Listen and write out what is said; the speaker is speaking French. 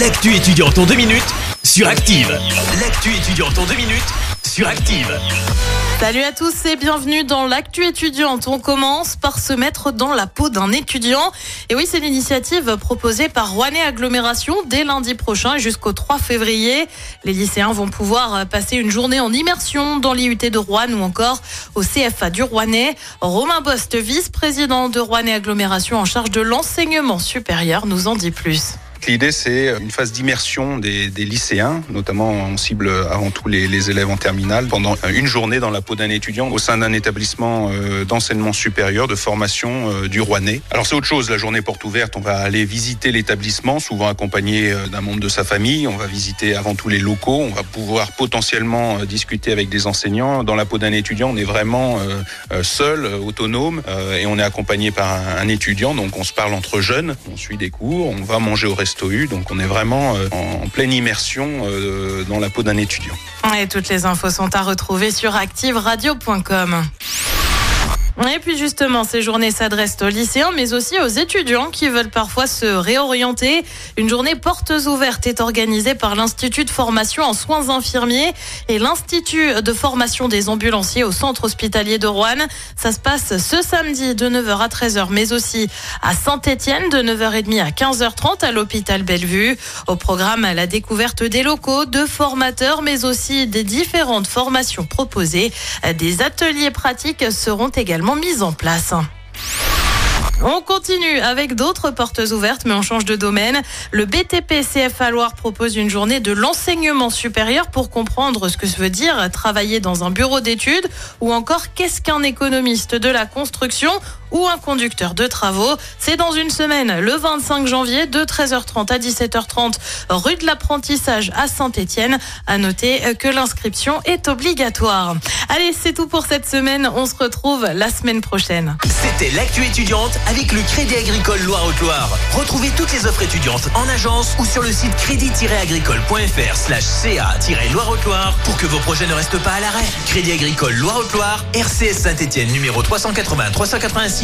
L'actu étudiante en deux minutes sur Active. L'actu étudiante en deux minutes sur Active. Salut à tous et bienvenue dans l'actu étudiante. On commence par se mettre dans la peau d'un étudiant. Et oui, c'est l'initiative proposée par Rouennais Agglomération dès lundi prochain jusqu'au 3 février. Les lycéens vont pouvoir passer une journée en immersion dans l'IUT de Rouen ou encore au CFA du Rouennais. Romain Bost, vice-président de Rouennais Agglomération en charge de l'enseignement supérieur, nous en dit plus. L'idée, c'est une phase d'immersion des, des, lycéens, notamment on cible avant tout les, les, élèves en terminale, pendant une journée dans la peau d'un étudiant au sein d'un établissement euh, d'enseignement supérieur, de formation euh, du Rouennais. Alors c'est autre chose, la journée porte ouverte, on va aller visiter l'établissement, souvent accompagné euh, d'un membre de sa famille, on va visiter avant tout les locaux, on va pouvoir potentiellement discuter avec des enseignants. Dans la peau d'un étudiant, on est vraiment seul, autonome, et on est accompagné par un, un étudiant, donc on se parle entre jeunes, on suit des cours, on va manger au restaurant donc on est vraiment euh, en pleine immersion euh, dans la peau d'un étudiant. Et toutes les infos sont à retrouver sur activeradio.com. Et puis justement, ces journées s'adressent aux lycéens, mais aussi aux étudiants qui veulent parfois se réorienter. Une journée portes ouvertes est organisée par l'Institut de formation en soins infirmiers et l'Institut de formation des ambulanciers au centre hospitalier de Rouen. Ça se passe ce samedi de 9h à 13h, mais aussi à Saint-Étienne de 9h30 à 15h30 à l'hôpital Bellevue. Au programme, la découverte des locaux, de formateurs, mais aussi des différentes formations proposées. Des ateliers pratiques seront également mise en place. On continue avec d'autres portes ouvertes, mais on change de domaine. Le BTP CFA Loire propose une journée de l'enseignement supérieur pour comprendre ce que veut dire travailler dans un bureau d'études ou encore qu'est-ce qu'un économiste de la construction ou un conducteur de travaux. C'est dans une semaine, le 25 janvier, de 13h30 à 17h30, rue de l'apprentissage à Saint-Étienne. À noter que l'inscription est obligatoire. Allez, c'est tout pour cette semaine. On se retrouve la semaine prochaine. C'était l'actu étudiante avec le Crédit Agricole Loire-Haute-Loire. Retrouvez toutes les offres étudiantes en agence ou sur le site crédit-agricole.fr slash ca-loire-haute-Loire pour que vos projets ne restent pas à l'arrêt. Crédit Agricole Loire-Haute-Loire, RCS Saint-Etienne numéro 380 386